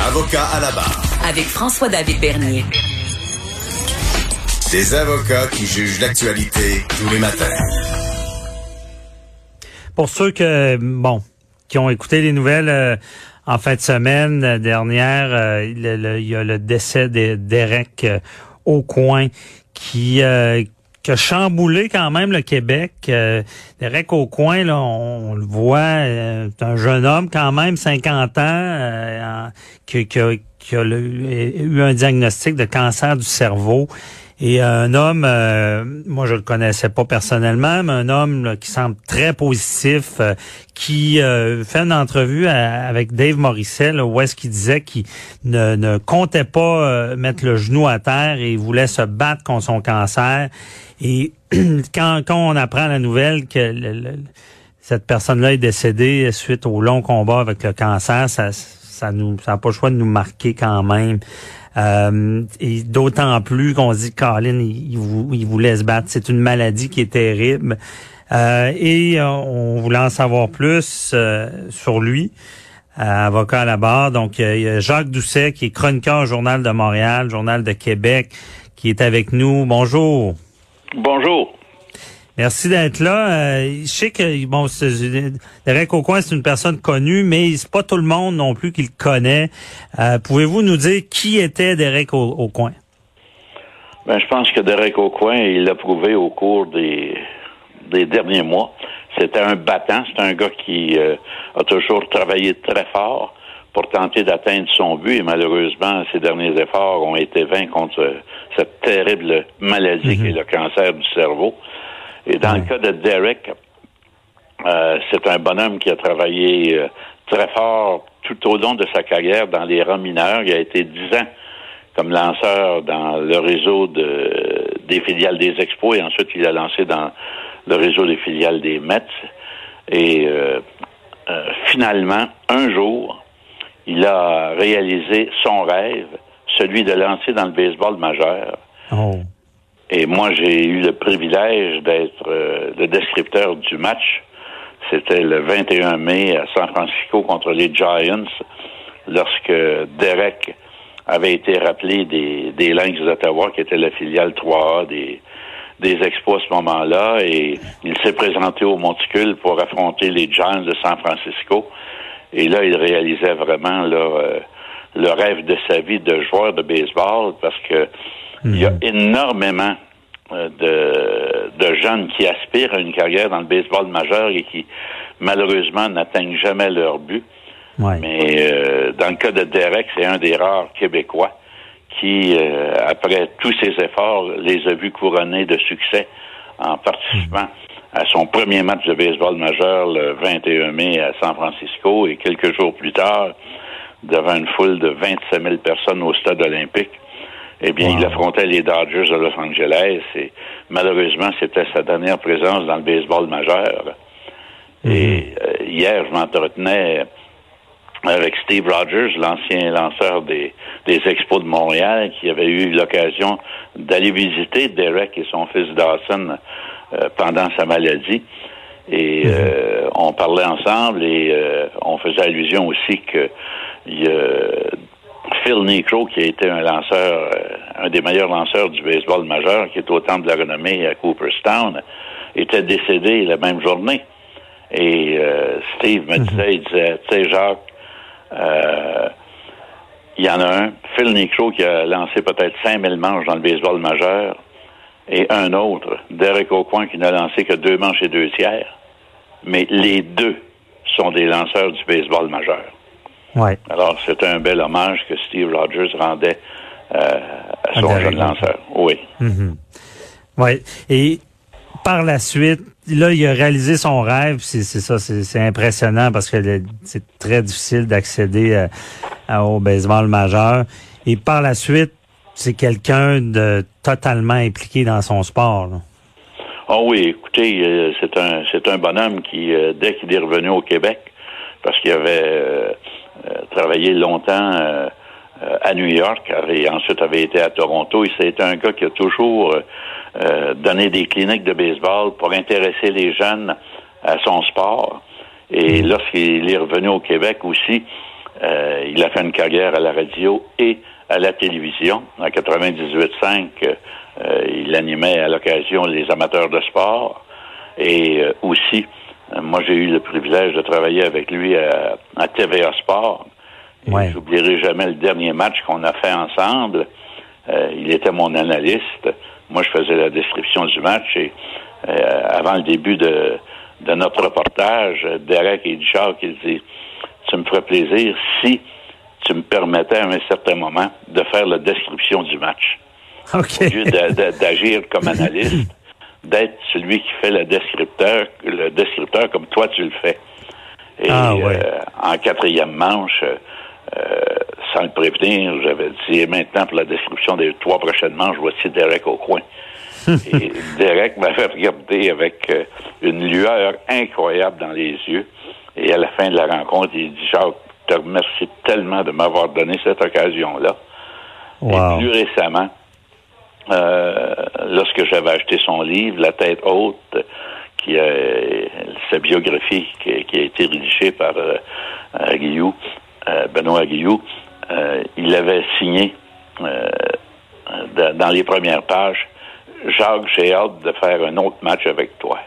Avocat à la barre. avec François-David Bernier. Des avocats qui jugent l'actualité tous les matins. Pour ceux que bon qui ont écouté les nouvelles euh, en fin de semaine dernière, euh, le- il y a le décès de- d'Éric euh, Aucoin qui euh, qui a chamboulé quand même le Québec. Euh, Derek Aucoin, là, on, le voit, euh, un jeune homme quand même, 50 ans, euh, qui, a, qui eu un diagnostic de cancer du cerveau. Et un homme, euh, moi je le connaissais pas personnellement, mais un homme qui semble très positif, euh, qui euh, fait une entrevue avec Dave Morissette, là, où est-ce qu'il disait qu'il ne, ne comptait pas mettre le genou à terre et voulait se battre contre son cancer. Et quand, quand on apprend la nouvelle que le- le- cette personne-là est décédée suite au long combat avec le cancer, ça ça nous ça n'a pas le choix de nous marquer quand même. Euh, et d'autant plus qu'on se dit Colin, il, il, vou- il voulait se battre. C'est une maladie qui est terrible. Euh, et euh, on voulait en savoir plus euh, sur lui, euh, avocat à la barre. Donc, il y a Jacques Doucet, qui est chroniqueur au Journal de Montréal, Journal de Québec, qui est avec nous. Bonjour. Bonjour. Merci d'être là. Euh, je sais que bon, c'est- Derek Aucoin, c'est une personne connue, mais c'est pas tout le monde non plus qui le connaît. Euh, Pouvez-vous nous dire qui était Derek Au- Aucoin? Ben, je pense que Derek Aucoin, il l'a prouvé au cours des, des derniers mois. C'était un battant, c'est un gars qui euh, a toujours travaillé très fort pour tenter d'atteindre son but et malheureusement, ses derniers efforts ont été vains contre cette terrible maladie qui est le cancer du cerveau. Et dans le cas de Derek, euh, c'est un bonhomme qui a travaillé euh, très fort tout au long de sa carrière dans les rangs mineurs. Il a été dix ans comme lanceur dans le réseau de, des filiales des Expos et ensuite il a lancé dans le réseau des filiales des Mets. Et euh, euh, finalement, un jour, il a réalisé son rêve, celui de lancer dans le baseball majeur. Oh. Et moi, j'ai eu le privilège d'être euh, le descripteur du match. C'était le 21 mai à San Francisco contre les Giants, lorsque Derek avait été rappelé des, des Lynx d'Ottawa, qui était la filiale 3A des, des Expos à ce moment-là, et il s'est présenté au Monticule pour affronter les Giants de San Francisco. Et là, il réalisait vraiment là, euh, le rêve de sa vie de joueur de baseball, parce que il y a énormément euh, de, de jeunes qui aspirent à une carrière dans le baseball majeur et qui, malheureusement, n'atteignent jamais leur but. Ouais. Mais euh, dans le cas de Derek, c'est un des rares Québécois qui, euh, après tous ses efforts, les a vus couronnés de succès en participant à son premier match de baseball majeur le 21 mai à San Francisco et quelques jours plus tard, devant une foule de 27 000 personnes au stade olympique, eh bien, il affrontait les Dodgers de Los Angeles et malheureusement, c'était sa dernière présence dans le baseball majeur. Et euh, hier, je m'entretenais avec Steve Rogers, l'ancien lanceur des, des Expos de Montréal, qui avait eu l'occasion d'aller visiter Derek et son fils Dawson euh, pendant sa maladie. Et euh, on parlait ensemble et euh, on faisait allusion aussi que y a Phil Necro, qui a été un lanceur, euh, un des meilleurs lanceurs du baseball majeur, qui est au temple de la renommée à Cooperstown, était décédé la même journée. Et euh, Steve me disait, il disait, tu sais, Jacques, euh, il y en a un, Phil Necro, qui a lancé peut-être 5000 manches dans le baseball majeur, et un autre, Derek Aucoin, qui n'a lancé que deux manches et deux tiers. Mais les deux sont des lanceurs du baseball majeur. Ouais. Alors, c'est un bel hommage que Steve Rogers rendait euh, à son jeune lanceur. Oui. Ouais. Et par la suite, là, il a réalisé son rêve. C'est ça, c'est impressionnant parce que c'est très difficile d'accéder à, au baseball majeur. Et par la suite, c'est quelqu'un de totalement impliqué dans son sport. Oh oui, écoutez, euh, c'est un c'est un bonhomme qui, euh, dès qu'il est revenu au Québec, parce qu'il avait euh, travaillé longtemps à New York et ensuite avait été à Toronto, et c'est un gars qui a toujours donné des cliniques de baseball pour intéresser les jeunes à son sport. Et mm. lorsqu'il est revenu au Québec aussi, il a fait une carrière à la radio et à la télévision. En 98.5, euh, il animait à l'occasion les amateurs de sport. Et euh, aussi, euh, moi, j'ai eu le privilège de travailler avec lui à, TVA Sport. Ouais. J'oublierai jamais le dernier match qu'on a fait ensemble. il était mon analyste. Moi, je faisais la description du match et avant le début de, de notre reportage, Derek et Richard qui dit Tu me ferais plaisir si tu me permettais à un certain moment de faire la description du match. Au lieu d'agir comme analyste, d'être celui qui fait le descripteur, le descripteur comme toi tu le fais. Et ah, euh, en quatrième manche, euh, sans le prévenir, j'avais dit maintenant pour la description des trois prochaines manches, voici Derek au coin. et Derek m'avait regardé avec euh, une lueur incroyable dans les yeux. Et à la fin de la rencontre, il dit Jacques, te remercie tellement de m'avoir donné cette occasion-là. Et plus récemment, euh, lorsque j'avais acheté son livre, La tête haute, qui est sa biographie qui, a été rédigée par euh, Aguillou, euh, Benoît Aguillou, euh, il avait signé dans les premières pages Jacques, j'ai hâte de faire un autre match avec toi.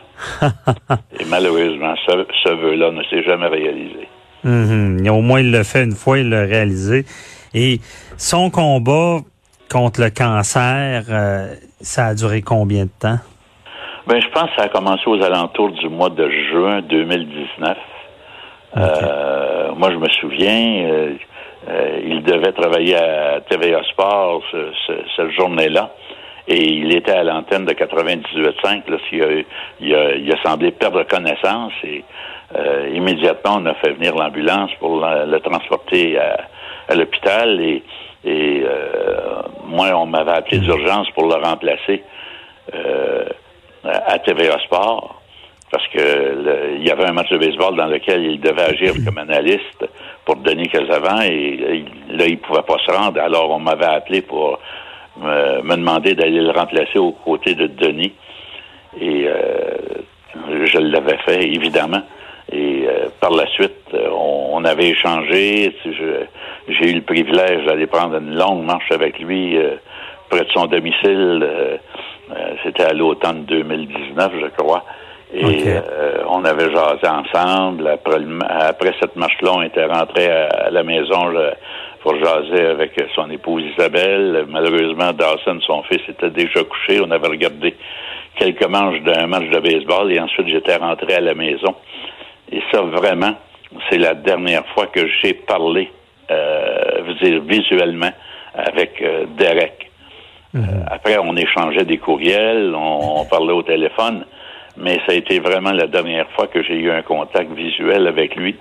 Et malheureusement, ce, ce vœu-là ne s'est jamais réalisé. Mm Au moins, il l'a fait une fois, il l'a réalisé. Et son combat contre le cancer, euh, ça a duré combien de temps? Ben, je pense que ça a commencé aux alentours du mois de juin 2019. Euh, moi, je me souviens, euh, il devait travailler à TVA Sport ce, cette journée-là. Et il était à l'antenne de 98.5 lorsqu'il a, il a, il a semblé perdre connaissance et euh, immédiatement, on a fait venir l'ambulance pour le transporter à, l'hôpital et, et euh, moi, on m'avait appelé d'urgence pour le remplacer euh, à TVA Sport parce que il y avait un match de baseball dans lequel il devait agir comme analyste pour Denis Casavant et, là, il pouvait pas se rendre. Alors, on m'avait appelé pour me, me demander d'aller le remplacer aux côtés de Denis et je l'avais fait, évidemment. Et euh, par la suite, euh, on, avait échangé. J'ai eu le privilège d'aller prendre une longue marche avec lui euh, près de son domicile. C'était à l'automne 2019, je crois. Et on avait jasé ensemble. Après, après cette marche-là, on était rentré à, la maison pour jaser avec son épouse Isabelle. Malheureusement, Dawson, son fils, était déjà couché. On avait regardé quelques manches d'un match de baseball et ensuite j'étais rentré à la maison. Et ça, vraiment, c'est la dernière fois que j'ai parlé, euh, dire, visuellement avec euh, Derek. Mhm. Euh, après, on échangeait des courriels, on, parlait au téléphone, mais ça a été vraiment la dernière fois que j'ai eu un contact visuel avec lui.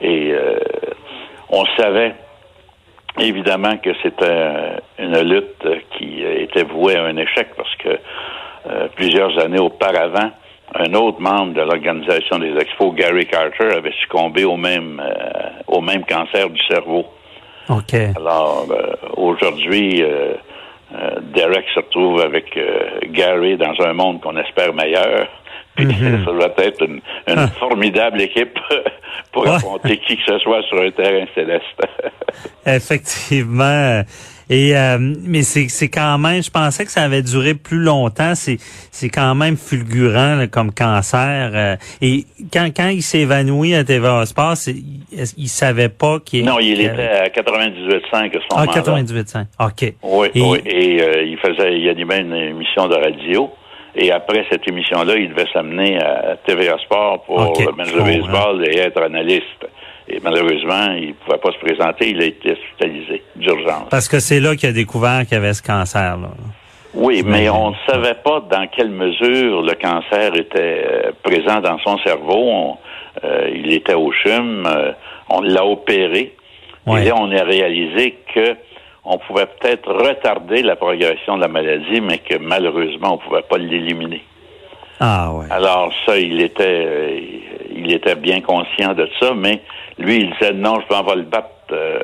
Et euh, on savait évidemment que c'était une lutte qui était vouée à un échec parce que plusieurs années auparavant, un autre membre de l'organisation des expos, Gary Carter, avait succombé au même euh, au même cancer du cerveau. OK. Alors euh, aujourd'hui, euh, Derek se retrouve avec Gary dans un monde qu'on espère meilleur. Puis mhm. ça va être une, ah. formidable équipe pour affronter qui que ce soit sur un terrain céleste. Effectivement. Et euh, mais c'est c'est quand même, je pensais que ça avait duré plus longtemps. C'est c'est quand même fulgurant comme cancer. Euh, et quand quand il s'est évanoui à TVA Sport, il, il savait pas qu'il non, il était à 98.5 à moment-là. Ah 98.5. Ok. Oui, et, oui. Et euh, il faisait, il animait une émission de radio. Et après cette émission-là, il devait s'amener à TVA Sport pour le match de baseball et être analyste. Et malheureusement, il ne pouvait pas se présenter. Il a été hospitalisé d'urgence. Parce que c'est là qu'il a découvert qu'il avait ce cancer. Là. Oui, mais on ne savait pas dans quelle mesure le cancer était euh, présent dans son cerveau. Euh, il était au CHUM. Euh, on l'a opéré. Ouais. Et là, on a réalisé que on pouvait peut-être retarder la progression de la maladie, mais que malheureusement, on pouvait pas l'éliminer. Ah ouais. Alors ça, il était, euh, il était bien conscient de ça, mais lui, il disait non, je m'en vais le battre, euh,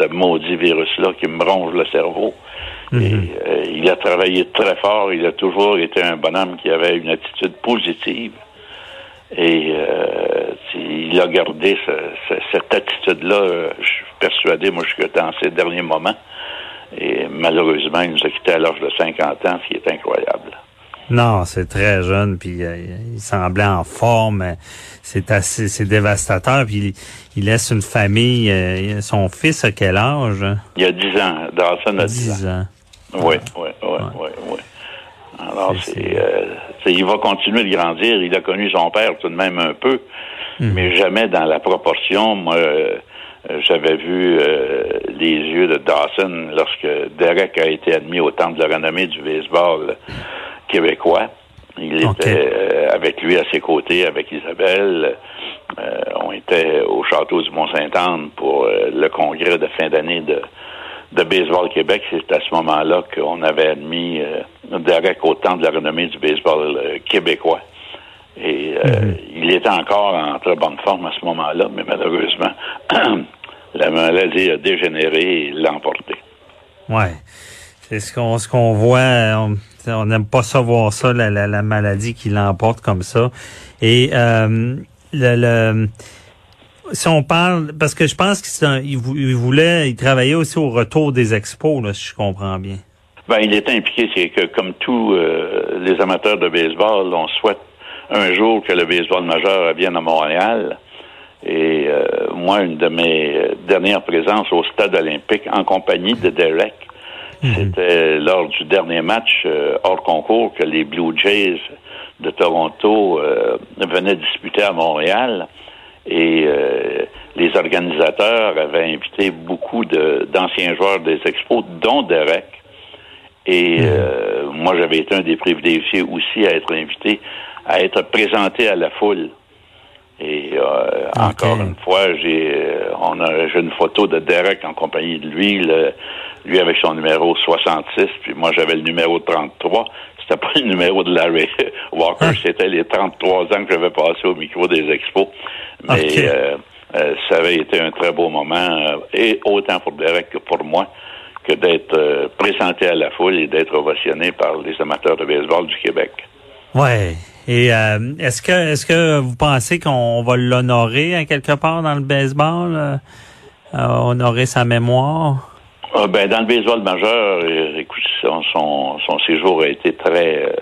ce maudit virus-là qui me ronge le cerveau. Et euh, il a travaillé très fort. Il a toujours été un bonhomme qui avait une attitude positive. Et il a gardé ce- ce- cette attitude-là, je suis persuadé, moi, jusque dans ses derniers moments. Malheureusement, il nous a quittés à l'âge de 50 ans, ce qui est incroyable. Non, c'est très jeune, puis euh, il semblait en forme. C'est assez, c'est dévastateur. Puis il, il laisse une famille. euh, son fils a quel âge? Il y a 10 ans, Dawson a 10 ans. 10 ans. Oui, oui, oui, oui, oui. Alors, C'est- euh, c'est- il va continuer de grandir. Il a connu son père tout de même un peu, mais jamais dans la proportion. Moi, j'avais vu euh, les yeux de Dawson lorsque Derek a été admis au temple de la renommée du baseball québécois. Il était euh, avec lui à ses côtés, avec Isabelle. Euh, on était au château du Mont-Saint-Anne pour le congrès de fin d'année de, de Baseball Québec. C'est à ce moment-là qu'on avait admis Derek au temps de la renommée du baseball québécois. Et euh, il était encore en très bonne forme à ce moment-là, mais malheureusement, la maladie a dégénéré et l'a emporté. Ouais. C'est ce qu'on ce qu'on voit. On on n'aime pas savoir ça, la, la, la maladie qui l'emporte comme ça. Et euh, le, le si on parle, parce que je pense qu'il il voulait, il travaillait aussi au retour des expos, là, si je comprends bien. Ben, il est impliqué, c'est que comme tous euh, les amateurs de baseball, on souhaite un jour que le baseball majeur vienne à Montréal. Et euh, moi, une de mes euh, dernières présences au stade olympique en compagnie de Derek, c'était lors du dernier match euh, hors concours que les Blue Jays de Toronto euh, venaient disputer à Montréal. Et euh, les organisateurs avaient invité beaucoup d'anciens joueurs des expos, dont Derek. Et euh, moi, j'avais été un des privilégiés aussi à être invité, à être présenté à la foule. Et euh, encore une fois, j'ai euh, on a j'ai une photo de Derek en compagnie de lui, le- lui avec son numéro 66, puis moi j'avais le numéro 33. C'était pas le numéro de Larry Walker, c'était les 33 ans que j'avais passé au micro des expos. Mais euh, euh, ça avait été un très beau moment, euh, et autant pour Derek que pour moi, que d'être présenté à la foule et d'être ovationné par les amateurs de baseball du Québec. Ouais. Et euh, est-ce que est-ce que vous pensez qu'on va l'honorer à quelque part dans le baseball, euh, euh, honorer sa mémoire? Ah, ben, dans le baseball majeur, écoute, son, son, son séjour a été très,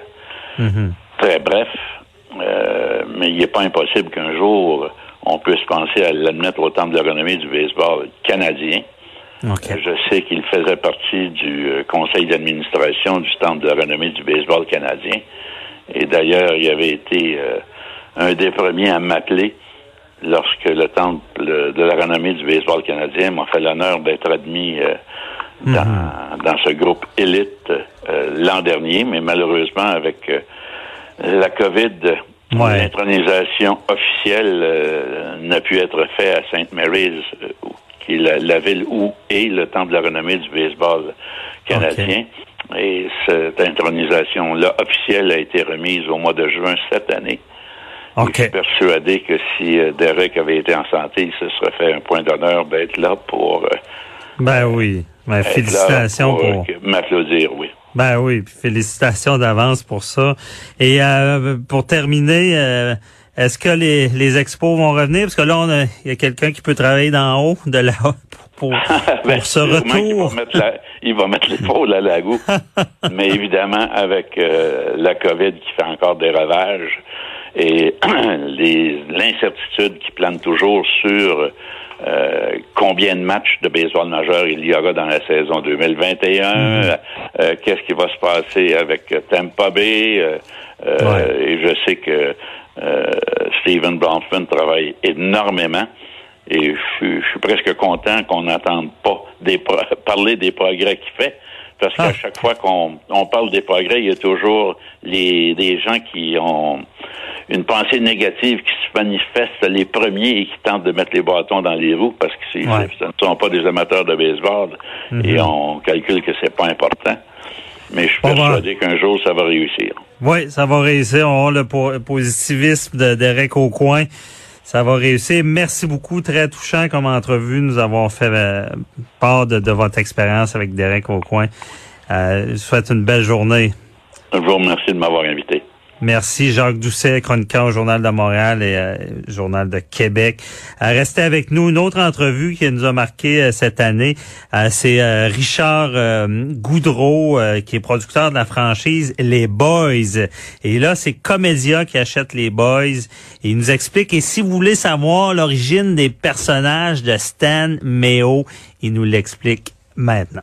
Mhm. très bref, mais il n'est pas impossible qu'un jour, on puisse penser à l'admettre au temple de la renommée du baseball canadien. Je sais qu'il faisait partie du conseil d'administration du temple de la renommée du baseball canadien. Et d'ailleurs, il avait été euh, un des premiers à m'appeler lorsque le temple de la renommée du baseball canadien m'a fait l'honneur d'être admis euh, dans, dans ce groupe élite euh, l'an dernier, mais malheureusement avec la COVID, Ouais. l'intronisation officielle n'a pu être faite à St. Mary's, qui est la, la ville où est le temple de la renommée du baseball canadien. Et cette intronisation-là officielle a été remise au mois de juin cette année. Et OK. Je suis persuadé que si euh, Derek avait été en santé, il se serait fait un point d'honneur d'être là pour, euh, Ben oui. Ben, félicitations pour, euh, pour. m'applaudir, oui. Ben oui, félicitations d'avance pour ça. Et euh, pour terminer, euh, est-ce que les, les expos vont revenir? Parce que là, on a- il y a quelqu'un qui peut travailler d'en haut, de là pour, Ben, pour ce retour. va mettre la- il va mettre l'épaule à la goût. Mais évidemment, avec euh, la COVID qui fait encore des ravages et l'incertitude qui plane toujours sur euh, combien de matchs de baseball majeur il y aura dans la saison 2021, Mm-hmm. euh, qu'est-ce qui va se passer avec Tampa Bay. Ouais. Et je sais que Stephen Bronfman travaille énormément. Et je suis, je suis presque content qu'on n'entende pas des pro- parler des progrès qu'il fait. Parce qu'à Ah. chaque fois qu'on on parle des progrès, il y a toujours les, des gens qui ont une pensée négative qui se manifeste les premiers et qui tentent de mettre les bâtons dans les roues parce que Ouais. ce ne sont pas des amateurs de baseball et on calcule que c'est pas important. Mais je suis On va- persuadé qu'un jour, ça va réussir. Oui, ça va réussir. On a le po- positivisme de Derek Aucoin. Ça va réussir. Merci beaucoup. Très touchant comme entrevue. Nous avons fait euh, part de, de votre expérience avec Derek Aucoin. Euh, je vous souhaite une belle journée. Je vous remercie de m'avoir invité. Merci Jacques Doucet, chroniqueur au Journal de Montréal et euh, Journal de Québec. Euh, restez avec nous. Une autre entrevue qui nous a marqué euh, cette année, c'est Richard Goudreau, qui est producteur de la franchise Les Boys. Et là, c'est Comédia qui achète Les Boys. Il nous explique, et si vous voulez savoir l'origine des personnages de Stan Meo, il nous l'explique maintenant.